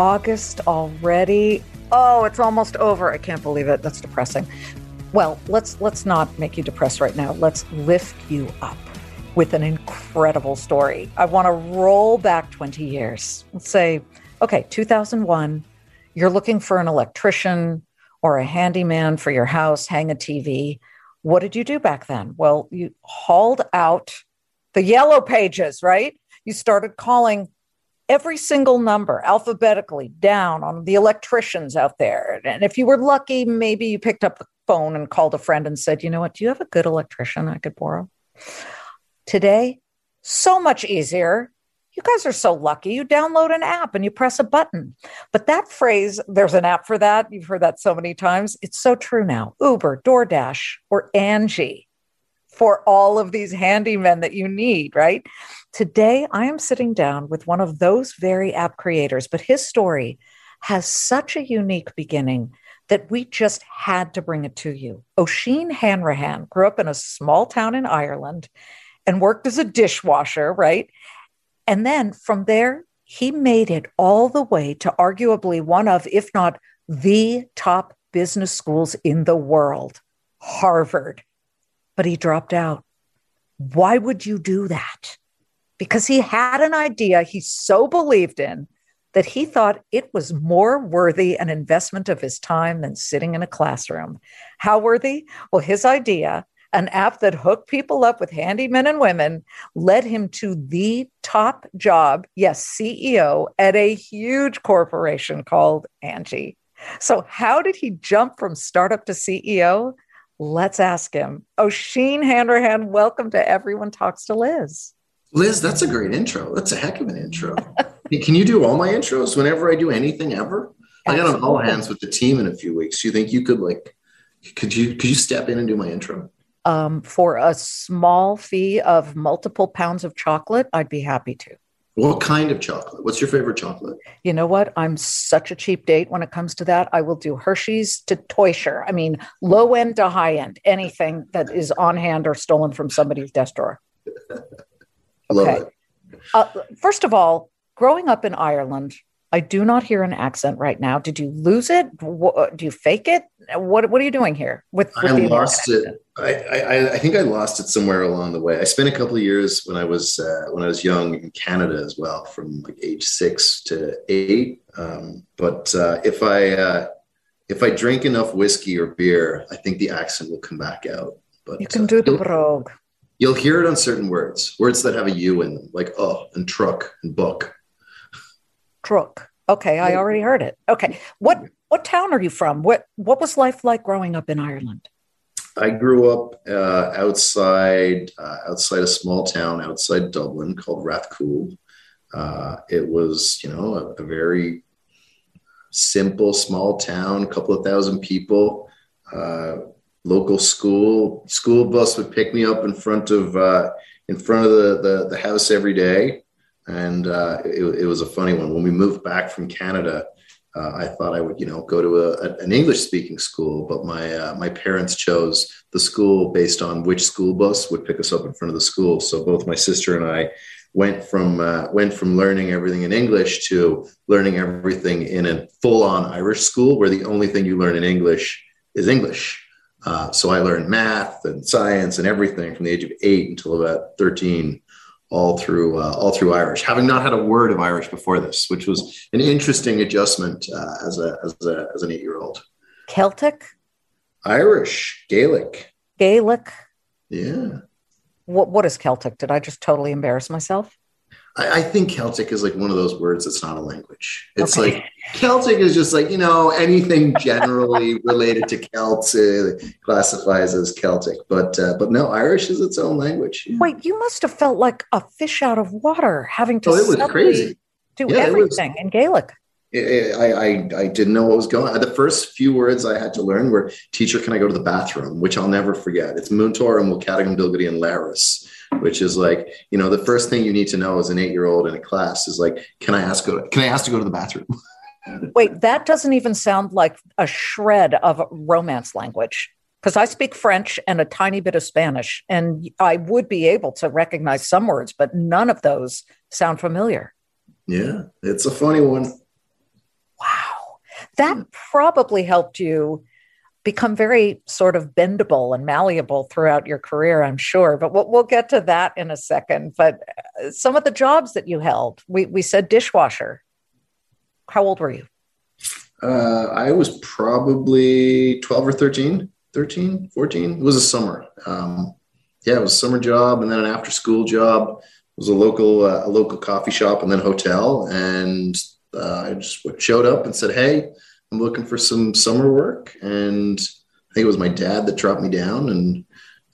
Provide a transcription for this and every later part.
August already. Oh, it's almost over. I can't believe it. That's depressing. Well, let's let's not make you depressed right now. Let's lift you up with an incredible story. I want to roll back 20 years. Let's say, okay, 2001, you're looking for an electrician or a handyman for your house, hang a TV. What did you do back then? Well, you hauled out the yellow pages, right? You started calling every single number alphabetically down on the electricians out there. And if you were lucky, maybe you picked up the phone and called a friend and said, you know what, do you have a good electrician I could borrow? Today, so much easier. You guys are so lucky. You download an app and you press a button. But that phrase, there's an app for that. You've heard that so many times. It's so true now. Uber, DoorDash, or Angi for all of these handymen that you need, right? Today, I am sitting down with one of those very app creators, but his story has such a unique beginning that we just had to bring it to you. Oisin Hanrahan grew up in a small town in Ireland and worked as a dishwasher, right? And then from there, he made it all the way to arguably one of, if not the top business schools in the world, Harvard. But he dropped out. Why would you do that? because he had an idea he so believed in that he thought it was more worthy an investment of his time than sitting in a classroom. How worthy? Well, his idea, an app that hooked people up with handy men and women, led him to the top job, yes, CEO at a huge corporation called Angi. So, how did he jump from startup to CEO? Let's ask him. Oisin Hanrahan, welcome to Everyone Talks to Liz. Liz, that's a great intro. That's a heck of an intro. Can you do all my intros whenever I do anything ever? I got on all hands with the team in a few weeks. Do you think you could like could you could you step in and do my intro? Um, for a small fee of multiple pounds of chocolate, I'd be happy to. What kind of chocolate? What's your favorite chocolate? You know what? I'm such a cheap date when it comes to that. I will do Hershey's to Teuscher. I mean, low end to high end, anything that is on hand or stolen from somebody's desk drawer. Okay. Uh, first of all, growing up in Ireland, I do not hear an accent right now. Did you lose it? Do you fake it? What What are you doing here? With, with I lost it. I, I, I think I lost it somewhere along the way. I spent a couple of years when I was uh, when I was young in Canada as well, from like age six to eight. Um, but uh, if I uh, if I drink enough whiskey or beer, I think the accent will come back out. But you can do the brogue. You'll hear it on certain words, words that have a U in them, like oh and truck and book. Truck. Okay, I already heard it. Okay, what what town are you from? What what was life like growing up in Ireland? I grew up uh, outside uh, outside a small town outside Dublin called Rathcoole. Uh, it was, you know, a, a, very simple small town, a couple of thousand people. Uh, local school. School bus would pick me up in front of uh, in front of the, the, the house every day, and uh, it, it, was a funny one. When we moved back from Canada, uh, I thought I would you know go to a, an English speaking school, but my uh, my parents chose the school based on which school bus would pick us up in front of the school. So both my sister and I went from uh, went from learning everything in English to learning everything in a full on Irish school, where the only thing you learn in English is English. Uh, so I learned math and science and everything from the age of eight until about 13, all through uh, all through Irish, having not had a word of Irish before this, which was an interesting adjustment uh, as a as a as an eight year old. Celtic, Irish, Gaelic, Gaelic. Yeah. What what is Celtic? Did I just totally embarrass myself? I, I, think Celtic is like one of those words that's not a language. It's Okay. like Celtic is just like, you know, anything generally related to Celts uh, classifies as Celtic. But uh, but no, Irish is its own language. Yeah. Wait, you must have felt like a fish out of water having to Oh, it was crazy. do Yeah, it was- everything in Gaelic. I, I, I didn't know what was going on. The first few words I had to learn were teacher, can I go to the bathroom? Which I'll never forget. It's Muntor and Wilcatagam Dilgity and Laris, which is like, you know, the first thing you need to know as an eight-year-old in a class is like, can I ask go can I ask to go to the bathroom? Wait, that doesn't even sound like a shred of romance language. Because I speak French and a tiny bit of Spanish, and I would be able to recognize some words, but none of those sound familiar. Yeah, it's a funny one. Wow. That probably helped you become very sort of bendable and malleable throughout your career, I'm sure. But we'll, we'll get to that in a second. But uh, some of the jobs that you held, we, we said dishwasher. How old were you? Uh, I was probably 12 or 13, 13, 14. It was a summer. Um, yeah, it was a summer job and then an after school job. It was a local, uh, a local coffee shop and then hotel. And uh, I just showed up and said, Hey, I'm looking for some summer work. And I think it was my dad that dropped me down and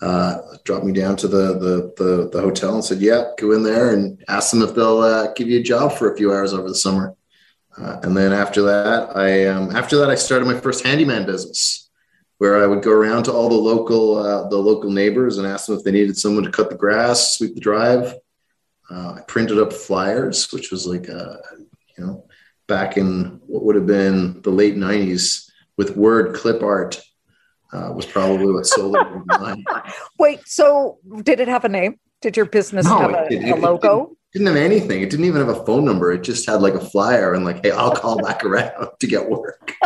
uh, dropped me down to the, the, the, the hotel and said, yeah, go in there and ask them if they'll uh, give you a job for a few hours over the summer. Uh, and then after that, I um, after that I started my first handyman business, where I would go around to all the local uh, the local neighbors and ask them if they needed someone to cut the grass, sweep the drive. Uh, I printed up flyers, which was like you know back in what would have been the late '90s with word clip art uh, was probably what sold it online. Wait, so did it have a name? Did your business No, have it a, a It logo? Didn't have anything. It didn't even have a phone number. It just had like a flyer and like, hey, I'll call back around to get work.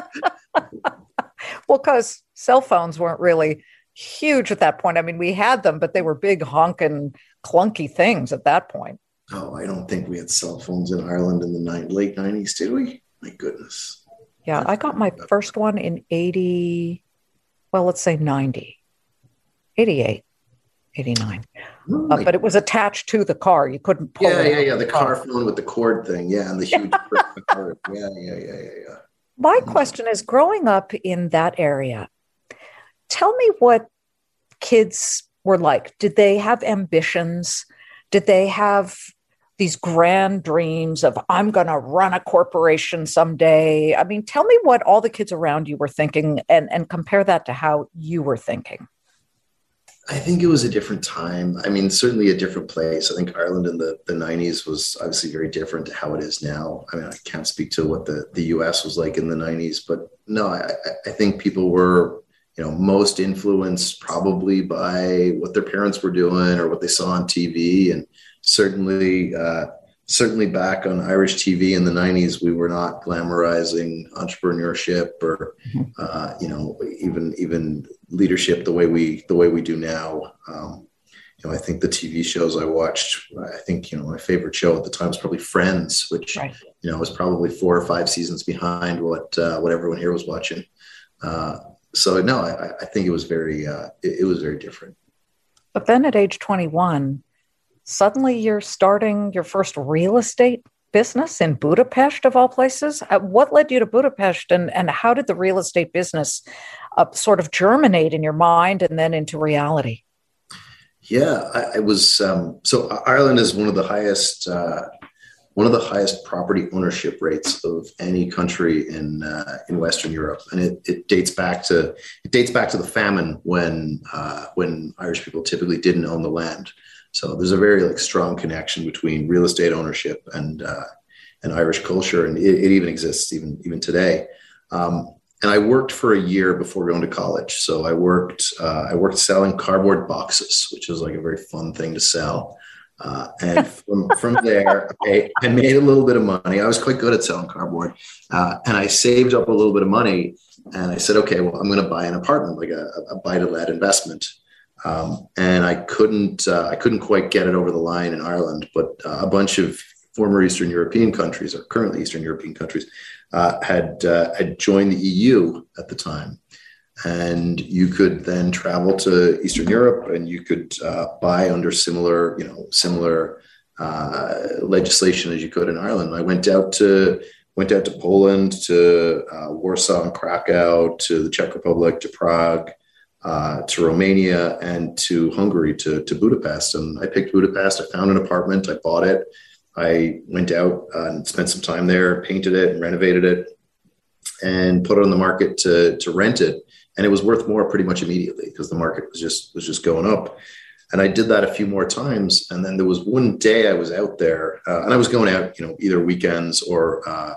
Well, because cell phones weren't really huge at that point. I mean, we had them, but they were big, honking, clunky things at that point. Oh, I don't think we had cell phones in Ireland in the nine, late nineties, did we? My goodness. Yeah, I got my first one in 80, well, let's say 90, 88, 89. Oh, Uh, but it was attached to the car. You couldn't pull yeah, it. yeah, yeah. The car phone with the cord thing. Yeah, and the huge cord. Yeah, yeah, yeah, yeah, yeah. My question is growing up in that area, tell me what kids were like. Did they have ambitions? Did they have these grand dreams of, I'm going to run a corporation someday? I mean, tell me what all the kids around you were thinking and, and compare that to how you were thinking. I think it was a different time. I mean, certainly a different place. I think Ireland in the, the 90s was obviously very different to how it is now. I mean, I can't speak to what the, the US was like in the 90s, but no, I, I- think people were, you know, most influenced probably by what their parents were doing or what they saw on TV. And certainly, uh, certainly back on Irish TV in the 90s, we were not glamorizing entrepreneurship or, uh, you know, even, even leadership the way we the way we do now. Um, you know, I think the TV shows I watched. I think you know my favorite show at the time was probably Friends, which Right. you know was probably four or five seasons behind what uh, what everyone here was watching. Uh, so no, I, I think it was very uh, it, it was very different. But then at age 21, suddenly you're starting your first real estate business in Budapest, of all places. Uh, What led you to Budapest, and, and how did the real estate business uh, sort of germinate in your mind and then into reality? Yeah, I, was. Um, so Ireland is one of the highest, uh, one of the highest property ownership rates of any country in uh, in Western Europe, and it, it dates back to it dates back to the famine when uh, when Irish people typically didn't own the land. So there's a very like strong connection between real estate ownership and uh, and Irish culture, and it, it even exists even even today. Um, and I worked for a year before going to college. So I worked uh, I worked selling cardboard boxes, which was like a very fun thing to sell. Uh, and from, from there, I, I made a little bit of money. I was quite good at selling cardboard, uh, and I saved up a little bit of money. And I said, okay, well, I'm going to buy an apartment, like a, a buy to let investment. Um, and I couldn't uh, I couldn't quite get it over the line in Ireland, but uh, a bunch of former Eastern European countries or currently Eastern European countries uh, had uh, had joined the EU at the time, and you could then travel to Eastern Europe and you could uh, buy under similar you know similar uh, legislation as you could in Ireland. I went out to went out to Poland, to Warsaw and Krakow, to the Czech Republic, to Prague, uh, to Romania, and to Hungary, to, to Budapest. And I picked Budapest. I found an apartment. I bought it. I went out and spent some time there, painted it, and renovated it, and put it on the market to to rent it. And it was worth more pretty much immediately because the market was just was just going up. And I did that a few more times. And then there was one day I was out there, uh, and I was going out, you know, either weekends or uh,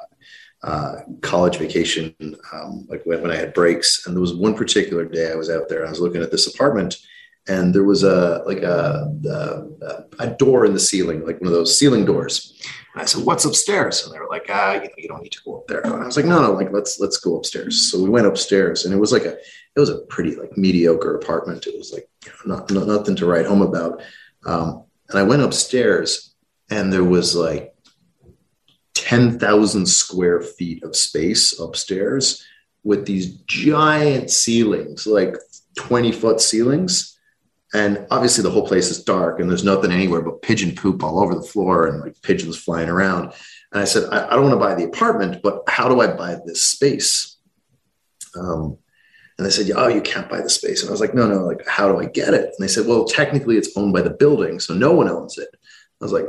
uh, college vacation, um, like when, when, I had breaks. And there was one particular day I was out there. I was looking at this apartment, and there was a like a, a, a door in the ceiling, like one of those ceiling doors. And I said, "What's upstairs?" And they were like, "Ah, you, know, you don't need to go up there." And I was like, "No, no, like let's let's go upstairs." So we went upstairs, and it was like a it was a pretty like mediocre apartment. It was like not, not nothing to write home about. Um, and I went upstairs, and there was like ten thousand square feet of space upstairs with these giant ceilings, like twenty foot ceilings and obviously, the whole place is dark and there's nothing anywhere but pigeon poop all over the floor and like pigeons flying around. And I said, I, I don't want to buy the apartment, but how do I buy this space? Um, and they said, Oh, you can't buy the space. And I was like, No, no, like, how do I get it? And they said, Well, technically, it's owned by the building, so no one owns it. I was like,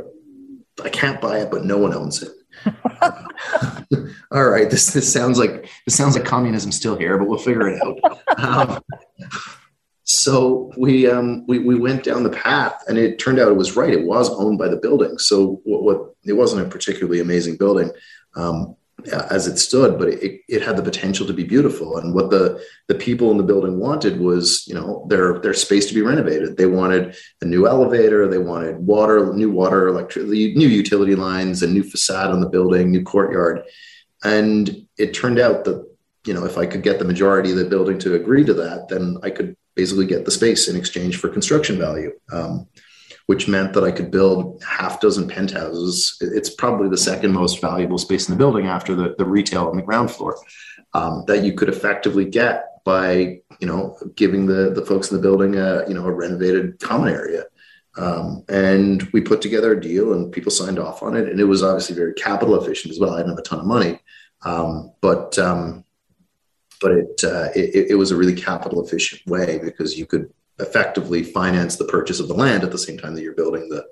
I can't buy it, but no one owns it. All right, this this sounds like this sounds like communism still here, but we'll figure it out. Um, so we, um, we we went down the path, and it turned out it was right. It was owned by the building. So what, what it wasn't a particularly amazing building um, as it stood, but it, it had the potential to be beautiful. And what the the people in the building wanted was, you know, their their space to be renovated. They wanted a new elevator. They wanted water, new water, electricity, new utility lines, a new facade on the building, new courtyard. And it turned out that you know if I could get the majority of the building to agree to that, then I could basically get the space in exchange for construction value, um, which meant that I could build half dozen penthouses. It's probably the second most valuable space in the building after the, the retail on the ground floor um, that you could effectively get by you know giving the the folks in the building a you know a renovated common area. Um, and we put together a deal and people signed off on it and it was obviously very capital efficient as well i didn't have a ton of money um, but um, but it, uh, it, it was a really capital efficient way because you could effectively finance the purchase of the land at the same time that you're building the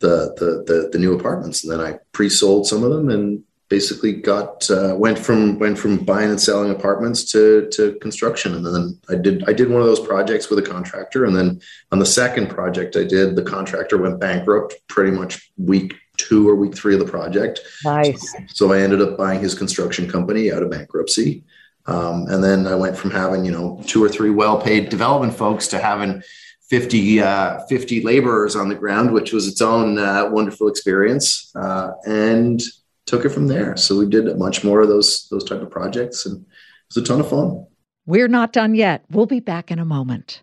the the the, the new apartments. And then I pre-sold some of them and basically got uh, went from went from buying and selling apartments to to construction. And then I did I did one of those projects with a contractor. And then on the second project I did, the contractor went bankrupt pretty much week two or week three of the project. Nice. So, so I ended up buying his construction company out of bankruptcy. Um, and then I went from having, you know, two or three well-paid development folks to having 50, uh, 50 laborers on the ground, which was its own uh, wonderful experience, uh, and took it from there. So we did much more of those those type of projects, and it was a ton of fun. We're not done yet. We'll be back in a moment.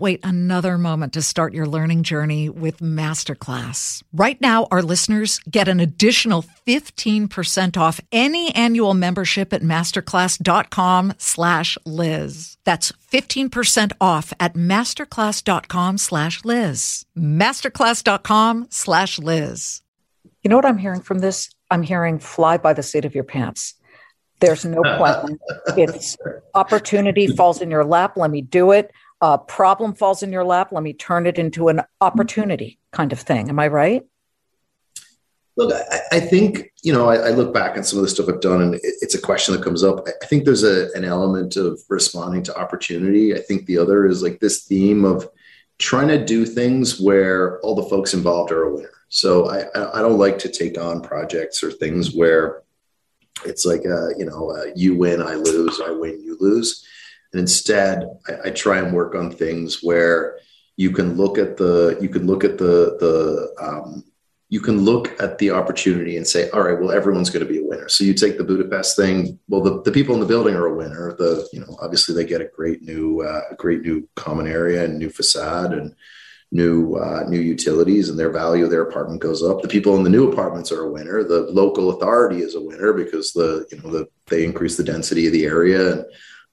wait another moment to start your learning journey with Masterclass. Right now, our listeners get an additional 15% off any annual membership at masterclass.com slash Liz. That's 15% off at masterclass.com slash Liz. Masterclass.com slash Liz. You know what I'm hearing from this? I'm hearing fly by the seat of your pants. There's no plan. it's opportunity falls in your lap. Let me do it. A problem falls in your lap. Let me turn it into an opportunity kind of thing. Am I right? Look, I, I, think you know. I, I, look back at some of the stuff I've done, and it, it's a question that comes up. I think there's a, an element of responding to opportunity. I think the other is like this theme of trying to do things where all the folks involved are a winner. So I, I don't like to take on projects or things where it's like a, you know a, you win, I lose, I win, you lose. And instead, I, I try and work on things where you can look at the you can look at the the um, you can look at the opportunity and say, all right, well, everyone's going to be a winner. So you take the Budapest thing. Well, the, the people in the building are a winner. The, you know, obviously they get a great new, uh, a great new common area and new facade and new, uh, new utilities and their value of their apartment goes up. The people in the new apartments are a winner. The local authority is a winner because the, you know, the, they increase the density of the area and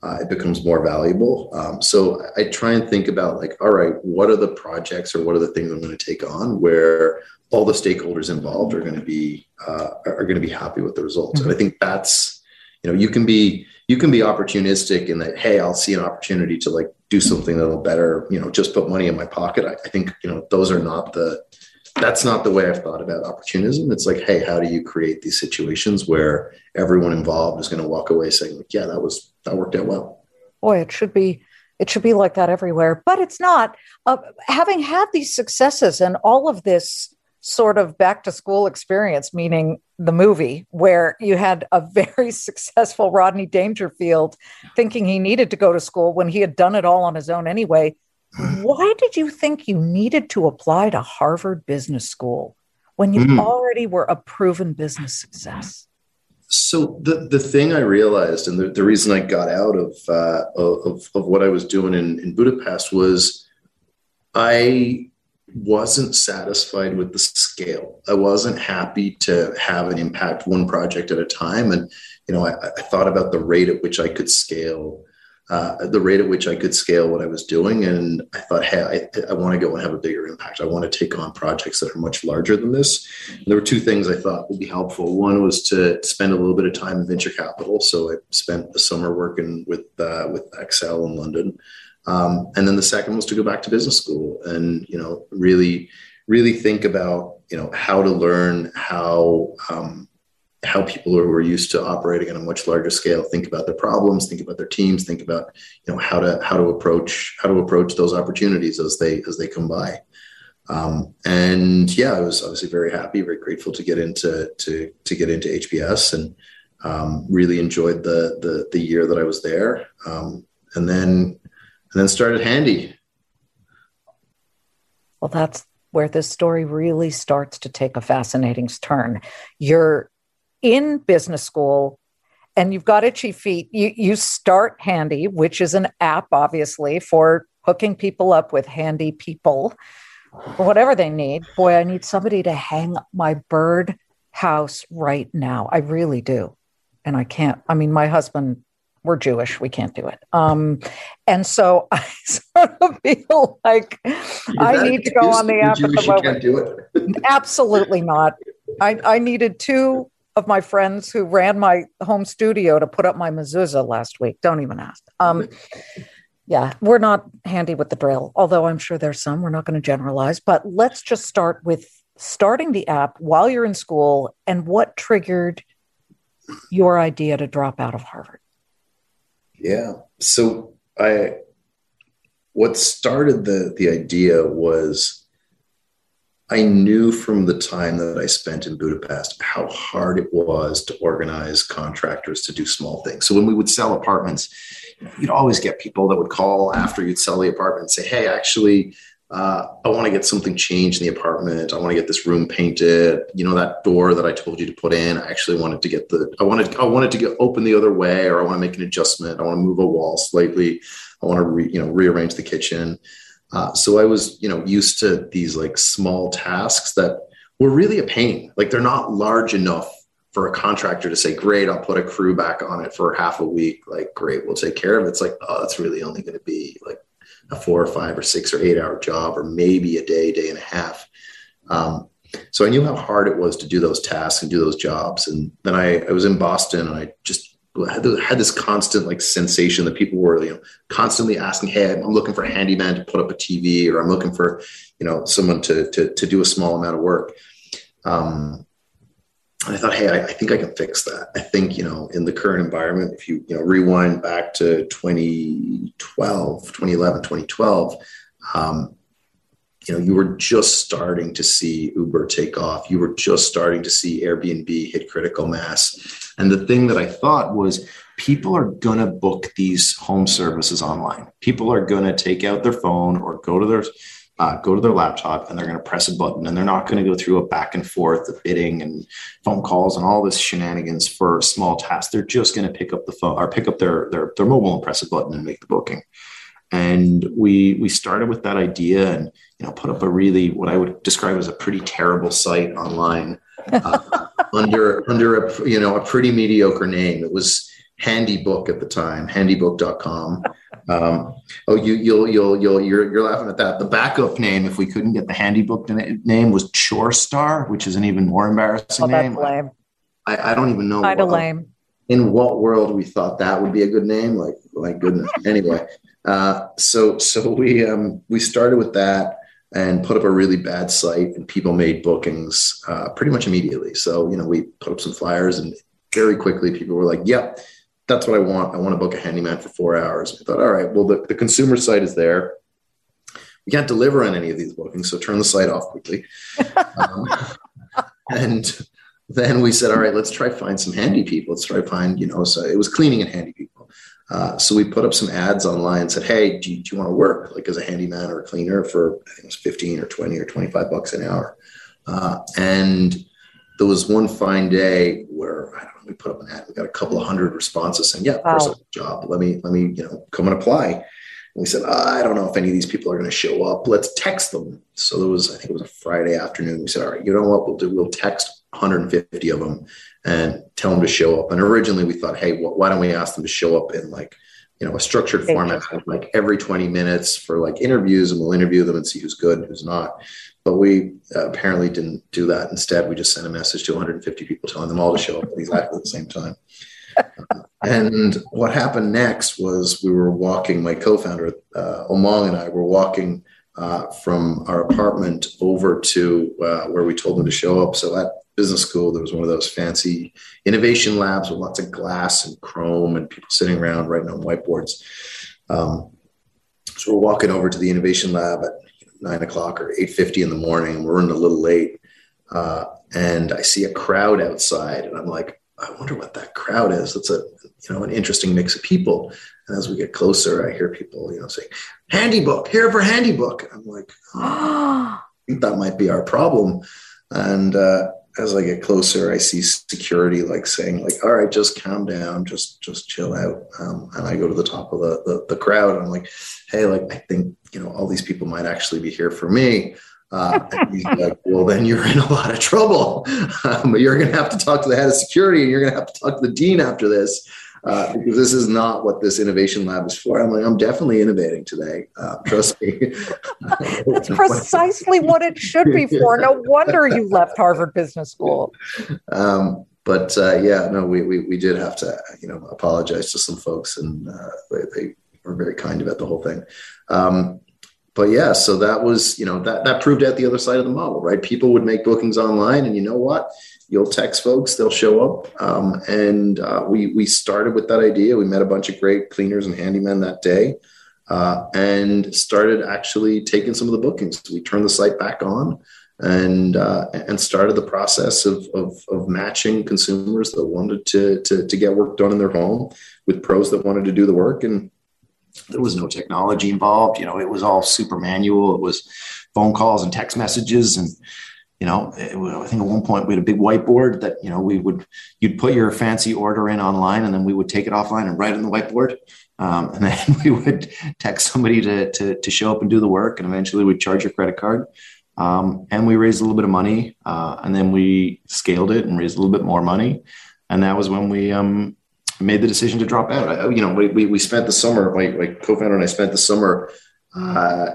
uh, it becomes more valuable. Um, so I try and think about like, all right, what are the projects or what are the things I'm going to take on where all the stakeholders involved are going to be uh, are going to be happy with the results. Mm-hmm. And I think that's you know you can be you can be opportunistic in that hey I'll see an opportunity to like do something that'll better you know just put money in my pocket. I, I think you know those are not the that's not the way I've thought about opportunism. It's like hey how do you create these situations where everyone involved is going to walk away saying like yeah that was that worked out well. Boy, it should be it should be like that everywhere, but it's not. Uh, having had these successes and all of this sort of back to school experience, meaning the movie, where you had a very successful Rodney Dangerfield thinking he needed to go to school when he had done it all on his own anyway. Why did you think you needed to apply to Harvard Business School when you mm. already were a proven business success? So the the thing I realized, and the, the reason I got out of, uh, of of what I was doing in, in Budapest was, I wasn't satisfied with the scale. I wasn't happy to have an impact one project at a time. And, you know, I, I thought about the rate at which I could scale, uh, the rate at which I could scale what I was doing. And I thought, hey, I, I want to go and have a bigger impact. I want to take on projects that are much larger than this. And there were two things I thought would be helpful. One was to spend a little bit of time in venture capital. So I spent the summer working with, uh, with Accel in London. Um, and then the second was to go back to business school and you know really really think about you know how to learn how um, how people who are used to operating on a much larger scale think about their problems think about their teams think about you know how to how to approach how to approach those opportunities as they as they come by um, and yeah i was obviously very happy very grateful to get into to to get into hbs and um, really enjoyed the, the the year that i was there um, and then and then started Handy. Well, that's where this story really starts to take a fascinating turn. You're in business school and you've got itchy feet. You, you start Handy, which is an app, obviously, for hooking people up with handy people or whatever they need. Boy, I need somebody to hang my bird house right now. I really do. And I can't. I mean, my husband we're Jewish, we can't do it. Um, and so I sort of feel like I need to go on the app at the moment. Can't do it. Absolutely not. I, I needed two of my friends who ran my home studio to put up my mezuzah last week. Don't even ask. Um, yeah, we're not handy with the drill, although I'm sure there's some. We're not going to generalize, but let's just start with starting the app while you're in school and what triggered your idea to drop out of Harvard. Yeah. So I, what started the the idea was I knew from the time that I spent in Budapest how hard it was to organize contractors to do small things. So when we would sell apartments, you'd always get people that would call after you'd sell the apartment and say, "Hey, actually, uh, I want to get something changed in the apartment. I want to get this room painted. You know that door that I told you to put in. I actually wanted to get the. I wanted. I wanted to get open the other way, or I want to make an adjustment. I want to move a wall slightly. I want to re, you know rearrange the kitchen. Uh, so I was you know used to these like small tasks that were really a pain. Like they're not large enough for a contractor to say, "Great, I'll put a crew back on it for half a week." Like, great, we'll take care of it. It's like, oh, it's really only going to be like a four or five or six or eight hour job, or maybe a day, day and a half. Um, so I knew how hard it was to do those tasks and do those jobs. And then I, I was in Boston and I just had this constant like sensation that people were you know constantly asking, "Hey, I'm looking for a handyman to put up a TV, or I'm looking for you know someone to to, to do a small amount of work." Um, and I thought, hey, I, I, think I can fix that. I think, you know, in the current environment, if you, you know, rewind back to 2012, 2011, 2012, um, you know, you were just starting to see Uber take off. You were just starting to see Airbnb hit critical mass. And the thing that I thought was people are going to book these home services online. People are going to take out their phone or go to their uh, go to their laptop and they're going to press a button and they're not going to go through a back and forth of bidding and phone calls and all this shenanigans for small task. They're just going to pick up the phone or pick up their, their, their mobile and press a button and make the booking. And we, we started with that idea and, you know, put up a really, what I would describe as a pretty terrible site online uh, under, under a, you know, a pretty mediocre name. It was Handybook at the time, handybook.com. Um, oh, you, you'll, you'll, you'll, you're, you're laughing at that. The backup name, if we couldn't get the handybook name, was Chore Star, which is an even more embarrassing oh, name. Lame. I, I don't even know. Kind of lame. In what world we thought that would be a good name? Like, my goodness. anyway, uh, so so we um, we started with that and put up a really bad site, and people made bookings uh, pretty much immediately. So you know, we put up some flyers, and very quickly people were like, "Yep." that's what I want. I want to book a handyman for four hours. I thought, all right, well, the, the consumer site is there. We can't deliver on any of these bookings, so turn the site off quickly. um, and then we said, all right, let's try find some handy people. Let's try find, you know, so it was cleaning and handy people. Uh, so we put up some ads online and said, hey, do you, do you want to work like as a handyman or a cleaner for, I think it was 15 or 20 or 25 bucks an hour. Uh, and there was one fine day where I don't know, we put up an ad. We got a couple of hundred responses saying, "Yeah, of wow. course, I have a job. Let me let me you know come and apply." And we said, I don't know if any of these people are going to show up. Let's text them. So there was, I think it was a Friday afternoon. We said, all right, you know what we'll do? We'll text 150 of them and tell them to show up. And originally we thought, hey, well, why don't we ask them to show up in like you know a structured format like every 20 minutes for like interviews and we'll interview them and see who's good and who's not. But we uh, apparently didn't do that. Instead we just sent a message to 150 people telling them all to show up exactly at the same time. Uh, and what happened next was we were walking my co-founder uh, Umang and i were walking uh, from our apartment over to uh, where we told them to show up so at business school, there was one of those fancy innovation labs with lots of glass and chrome and people sitting around writing on whiteboards. Um, so we're walking over to the innovation lab at nine o'clock or eight fifty in the morning. We're running a little late, uh, and I see a crowd outside, and I'm like, I wonder what that crowd is. It's a you know an interesting mix of people. And as we get closer, I hear people you know saying, "Handy book here for handy book." I'm like, oh, I think that might be our problem. And uh, as I get closer, I see security like saying like, all right, just calm down, just, just chill out. Um, and I go to the top of the, the, the, crowd I'm like, Hey, like, I think, you know, all these people might actually be here for me. Uh, like, well, then you're in a lot of trouble. Um, you're going to have to talk to the head of security and you're going to have to talk to the dean after this uh, because this is not what this innovation lab is for. I'm like, I'm definitely innovating today. Uh, trust me. That's precisely what it should be for. No wonder you left Harvard Business School. Um, but uh, yeah, no, we, we, we did have to, you know, apologize to some folks, and uh, they, they, were very kind about the whole thing. Um, but yeah, so that was, you know, that that proved out the other side of the model, right? People would make bookings online, and you know what? you'll text folks, they'll show up. Um, and uh, we we started with that idea. We met a bunch of great cleaners and handymen that day, uh, and started actually taking some of the bookings. We turned the site back on and uh, and started the process of, of, of matching consumers that wanted to, to to get work done in their home with pros that wanted to do the work and there was no technology involved you know it was all super manual it was phone calls and text messages and you know, I think at one point we had a big whiteboard that, you know, we would, you'd put your fancy order in online and then we would take it offline and write on the whiteboard. Um, and then we would text somebody to, to, to, show up and do the work. And eventually we'd charge your credit card. Um, and we raised a little bit of money. Uh, and then we scaled it and raised a little bit more money. And that was when we um, made the decision to drop out. I, you know, we, we, we spent the summer, my, my co-founder and I spent the summer uh,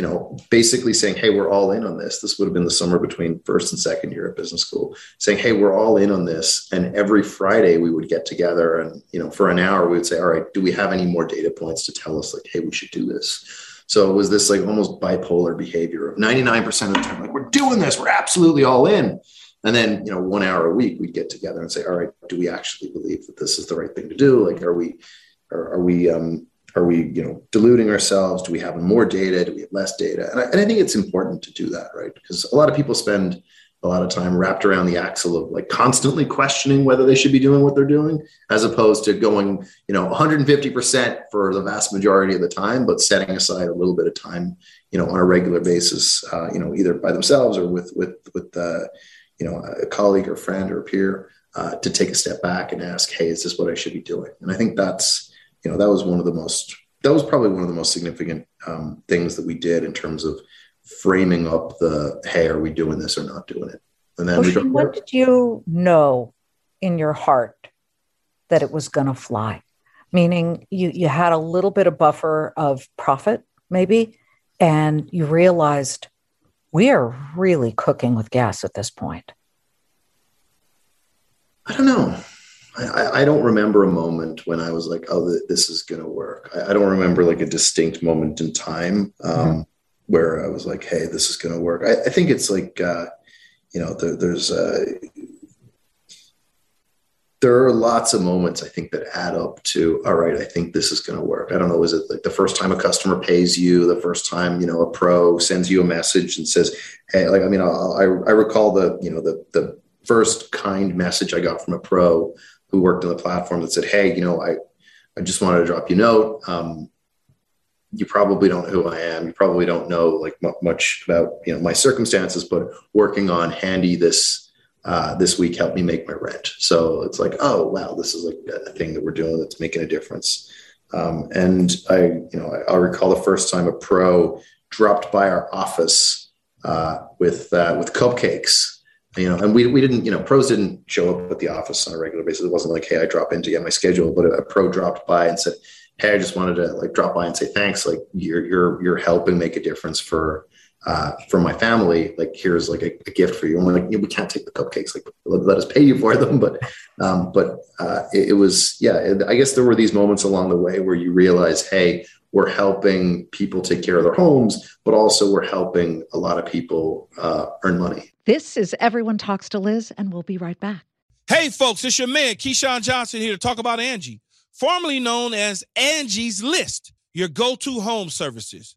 you know, basically saying, "Hey, we're all in on this." This would have been the summer between first and second year at business school, saying, "Hey, we're all in on this." And every Friday we would get together, and you know, for an hour we would say, "All right, do we have any more data points to tell us like, hey, we should do this?" So it was this like almost bipolar behavior of 99% of the time, like, we're doing this, we're absolutely all in. And then, you know, one hour a week, we'd get together and say, all right, do we actually believe that this is the right thing to do? Like, are we, are, are we, um, are we, you know, deluding ourselves? Do we have more data? Do we have less data? And I, and I think it's important to do that, right? Because a lot of people spend a lot of time wrapped around the axle of like constantly questioning whether they should be doing what they're doing, as opposed to going, you know, 150% for the vast majority of the time, but setting aside a little bit of time, you know, on a regular basis, uh, you know, either by themselves or with with with uh, you know a colleague or friend or peer uh, to take a step back and ask, hey, is this what I should be doing? And I think that's you know that was one of the most that was probably one of the most significant um, things that we did in terms of framing up the hey, are we doing this or not doing it? And then well, we when did you know in your heart that it was going to fly? Meaning you you had a little bit of buffer of profit, maybe, and you realized we are really cooking with gas at this point. I don't know. I, I, don't remember a moment when I was like, "Oh, this is going to work." I, I, don't remember like a distinct moment in time um, mm-hmm. where I was like, "Hey, this is going to work." I, I, think it's like, uh, you know, there, there's uh, there are lots of moments I think that add up to, all right, I think this is going to work. I don't know, is it like the first time a customer pays you, the first time, you know, a pro sends you a message and says, Hey, like, I mean, I, I recall the, you know, the, the first kind message I got from a pro who worked on the platform that said, Hey, you know, I, I just wanted to drop you a note. Um, you probably don't know who I am. You probably don't know like m- much about, you know, my circumstances, but working on handy this, uh, this week helped me make my rent. So it's like, oh wow, this is like a thing that we're doing that's making a difference. Um, and I, you know, I, will recall the first time a pro dropped by our office uh, with uh, with cupcakes. You know, and we, we didn't, you know, pros didn't show up at the office on a regular basis. It wasn't like, hey, I drop in to get my schedule, but a, a pro dropped by and said, hey, I just wanted to like drop by and say thanks. Like you're you're you're helping make a difference for uh, for my family, like here's like a, a gift for you. And we're like, yeah, we can't take the cupcakes, like let, let us pay you for them. But, um, but uh, it, it, was, yeah, it, I guess there were these moments along the way where you realize, hey, we're helping people take care of their homes, but also we're helping a lot of people uh, earn money. This is Everyone Talks to Liz, and we'll be right back. Hey, folks, it's your man, Keyshawn Johnson, here to talk about Angi, formerly known as Angie's List, your go to home services.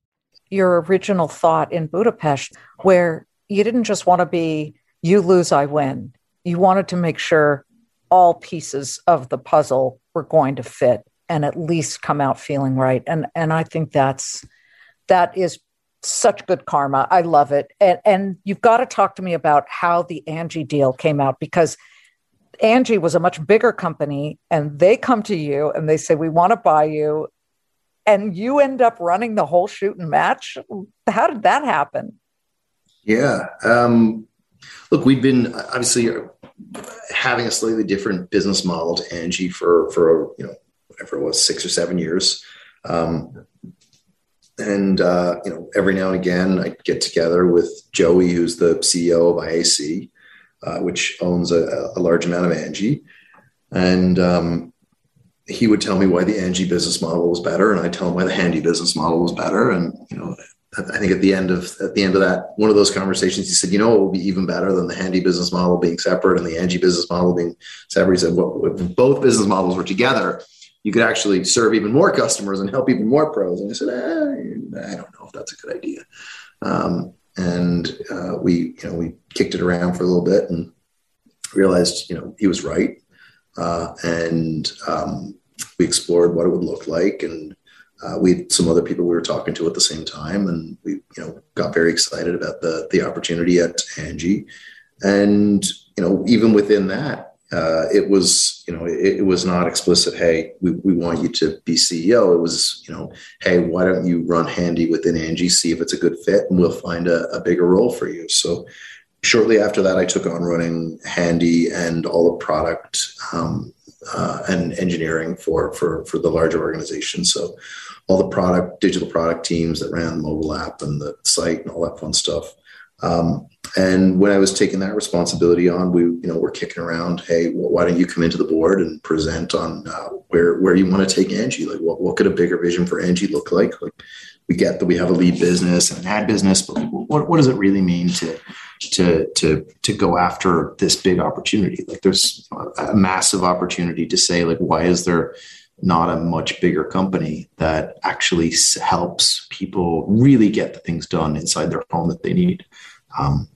your original thought in Budapest, where you didn't just want to be you lose, I win. You wanted to make sure all pieces of the puzzle were going to fit and at least come out feeling right. And and I think that's that is such good karma. I love it. And and you've got to talk to me about how the Angi deal came out because Angi was a much bigger company and they come to you and they say we want to buy you and you end up running the whole shoot and match. How did that happen? Yeah. Um, look, we've been obviously having a slightly different business model to Angi for for you know whatever it was six or seven years. Um, and uh, you know, every now and again, I get together with Joey, who's the CEO of IAC, uh, which owns a, a, large amount of Angi, and um, he would tell me why the Angi business model was better, and I tell him why the Handy business model was better. And you know, I think at the end of at the end of that one of those conversations, he said, "You know, it will be even better than the Handy business model being separate and the Angi business model being separate." He said, "Well, if both business models were together, you could actually serve even more customers and help even more pros." And I said, eh, "I don't know if that's a good idea." Um, and uh, we, you know, we kicked it around for a little bit and realized, you know, he was right. Uh, and um, we explored what it would look like and uh, we had some other people we were talking to at the same time and we you know got very excited about the the opportunity at Angi. And you know even within that uh, it was you know it, it, was not explicit hey we, we want you to be ceo it was you know hey why don't you run handy within Angi see if it's a good fit and we'll find a, a bigger role for you. So shortly after that, I took on running Handy and all the product um, uh, and engineering for for for the larger organization. So all the product, digital product teams that ran the mobile app and the site and all that fun stuff. Um, and when I was taking that responsibility on, we you know we're kicking around. Hey, why don't you come into the board and present on uh, where where you want to take Angi? Like, what what could a bigger vision for Angi look like? Like, we get that we have a lead business and an ad business, but what what does it really mean to to to to go after this big opportunity. Like there's a massive opportunity to say like why is there not a much bigger company that actually helps people really get the things done inside their home that they need? Um,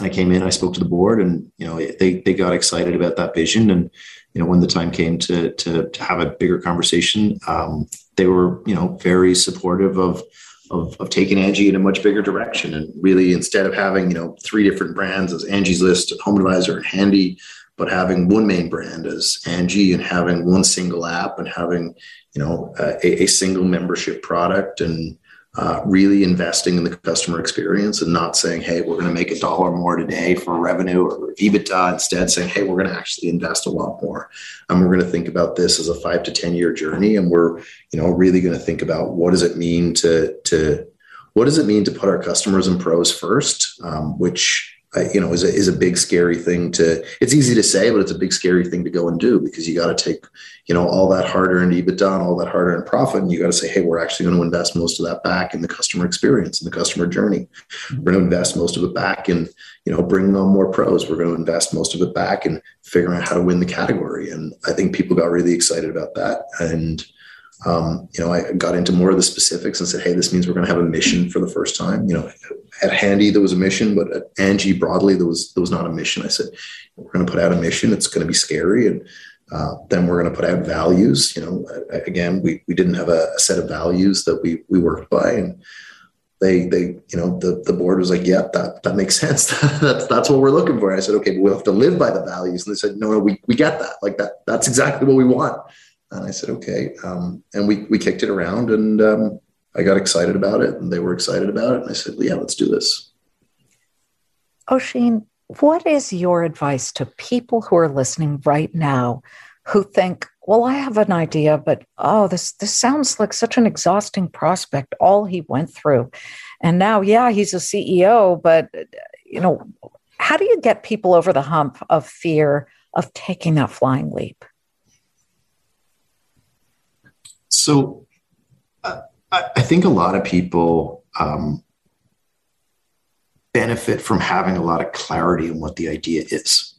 i came in i spoke to the board and you know they they got excited about that vision. And you know when the time came to to, to have a bigger conversation um, they were you know very supportive of of, of taking Angi in a much bigger direction. And really, instead of having, you know, three different brands as Angie's List, HomeAdvisor, and Handy, but having one main brand as Angi and having one single app and having, you know, a, a single membership product and uh, really investing in the customer experience and not saying, hey, we're going to make a dollar more today for revenue or EBITDA. Instead, saying, hey, we're going to actually invest a lot more. And we're going to think about this as a five to 10 year journey. And we're, you know, really going to think about what does it mean to, to, what does it mean to put our customers and pros first, um, which you know, is a, is a big scary thing to, it's easy to say, but it's a big scary thing to go and do because you got to take, you know, all that hard earned EBITDA and all that hard earned profit. And you got to say, hey, we're actually going to invest most of that back in the customer experience and the customer journey. We're going to invest most of it back in, you know, bringing on more pros. We're going to invest most of it back in figuring out how to win the category. And I think people got really excited about that. And, um, you know, I got into more of the specifics and said, "Hey, this means we're going to have a mission for the first time." You know, at Handy there was a mission, but at Angi broadly there was there was not a mission. I said, "We're going to put out a mission. It's going to be scary, and uh, then we're going to put out values." You know, again, we we didn't have a, a set of values that we we worked by, and they they you know the the board was like, "Yeah, that that makes sense. that's that's what we're looking for." And I said, "Okay, but we'll have to live by the values." And they said, "No, no, we we get that. Like that. That's exactly what we want." And I said, okay. Um, and we, we kicked it around and um, I got excited about it and they were excited about it. And I said, well, yeah, let's do this. Oisin, what is your advice to people who are listening right now who think, well, I have an idea, but oh, this this sounds like such an exhausting prospect, all he went through. And now, yeah, he's a CEO, but you know, how do you get people over the hump of fear of taking that flying leap? So uh, I think a lot of people um, benefit from having a lot of clarity on what the idea is.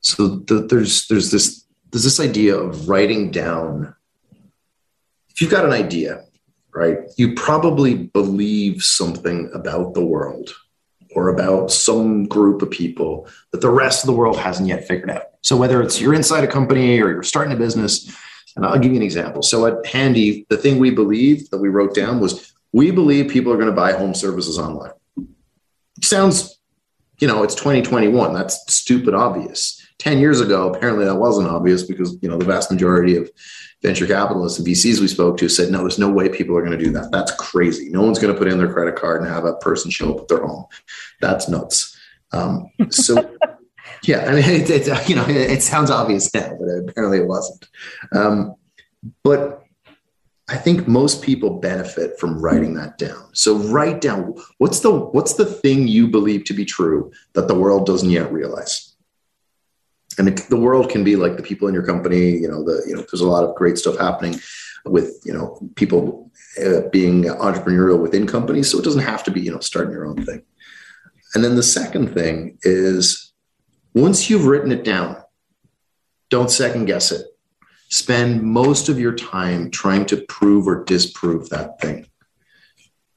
So the, there's there's this there's this idea of writing down. If you've got an idea, right, you probably believe something about the world or about some group of people that the rest of the world hasn't yet figured out. So whether it's you're inside a company or you're starting a business, and I'll give you an example. So at Handy, the thing we believed that we wrote down was we believe people are going to buy home services online. Sounds, you know, it's 2021. That's stupid obvious. 10 years ago, apparently that wasn't obvious because, you know, the vast majority of venture capitalists and VCs we spoke to said, no, there's no way people are going to do that. That's crazy. No one's going to put in their credit card and have a person show up at their home. That's nuts. Um, so yeah, I mean, it, it you know, it, it, sounds obvious now, but apparently it wasn't. Um, but I think most people benefit from writing that down. So write down what's the what's the thing you believe to be true that the world doesn't yet realize. and the, the world can be like the people in your company. You know, the you know, there's a lot of great stuff happening with you know people uh, being entrepreneurial within companies. So it doesn't have to be you know starting your own thing. And then the second thing is once you've written it down, don't second guess it. Spend most of your time trying to prove or disprove that thing.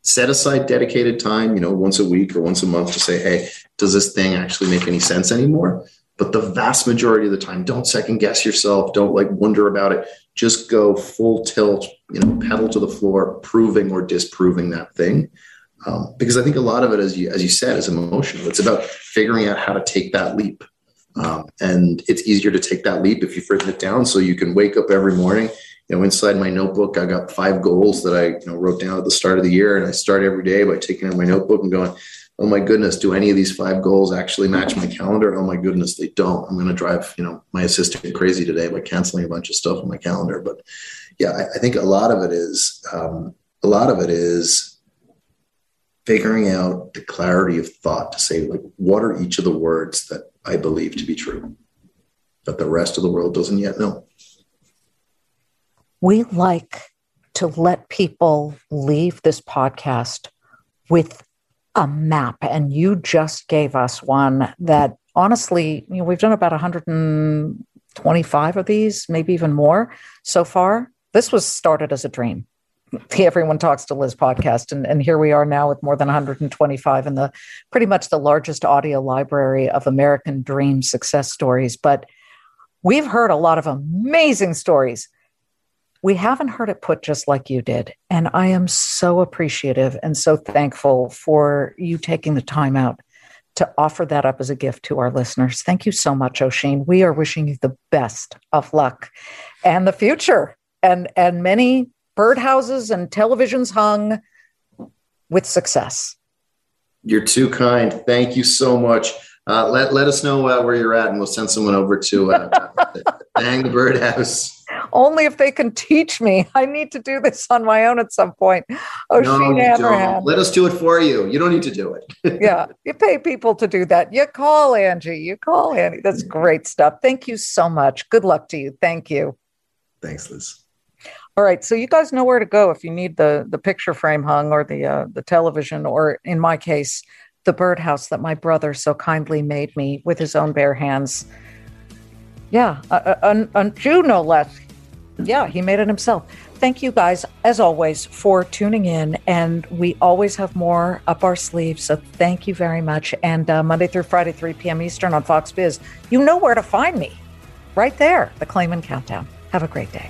Set aside dedicated time, you know, once a week or once a month to say, hey, does this thing actually make any sense anymore? But the vast majority of the time, don't second guess yourself. Don't like wonder about it. Just go full tilt, you know, pedal to the floor, proving or disproving that thing. Um, because I think a lot of it, as you as you said, is emotional. It's about figuring out how to take that leap, um, and it's easier to take that leap if you've written it down. So you can wake up every morning. You know, inside my notebook, I got five goals that I you know wrote down at the start of the year, and I start every day by taking out my notebook and going, "Oh my goodness, do any of these five goals actually match my calendar? Oh my goodness, they don't. I'm going to drive you know my assistant crazy today by canceling a bunch of stuff on my calendar." But yeah, I, I think a lot of it is um, a lot of it is figuring out the clarity of thought to say like what are each of the words that i believe to be true that the rest of the world doesn't yet know? We like to let people leave this podcast with a map and you just gave us one that honestly you know we've done about 125 of these maybe even more so far. This was started as a dream Everyone Talks to Liz podcast. And, and here we are now with more than 125 in the pretty much the largest audio library of American dream success stories. But we've heard a lot of amazing stories. We haven't heard it put just like you did. And I am so appreciative and so thankful for you taking the time out to offer that up as a gift to our listeners. Thank you so much, Oisin. We are wishing you the best of luck and the future and and many birdhouses and televisions hung with success. You're too kind. Thank you so much. Uh, let, let us know uh, where you're at and we'll send someone over to uh, hang the birdhouse. Only if they can teach me. I need to do this on my own at some point. Oh, no, don't. Let us do it for you. You don't need to do it. yeah, you pay people to do that. You call Angi. You call Angi. That's great stuff. Thank you so much. Good luck to you. Thank you. Thanks, Liz. All right, so you guys know where to go if you need the the picture frame hung or the uh, the television, or in my case, the birdhouse that my brother so kindly made me with his own bare hands. Yeah, a, a, a Jew no less. Yeah, he made it himself. Thank you guys, as always, for tuning in. And we always have more up our sleeves. So thank you very much. And uh, Monday through Friday, 3 p.m. Eastern on Fox Biz, you know where to find me. Right there, the Claman Countdown. Have a great day.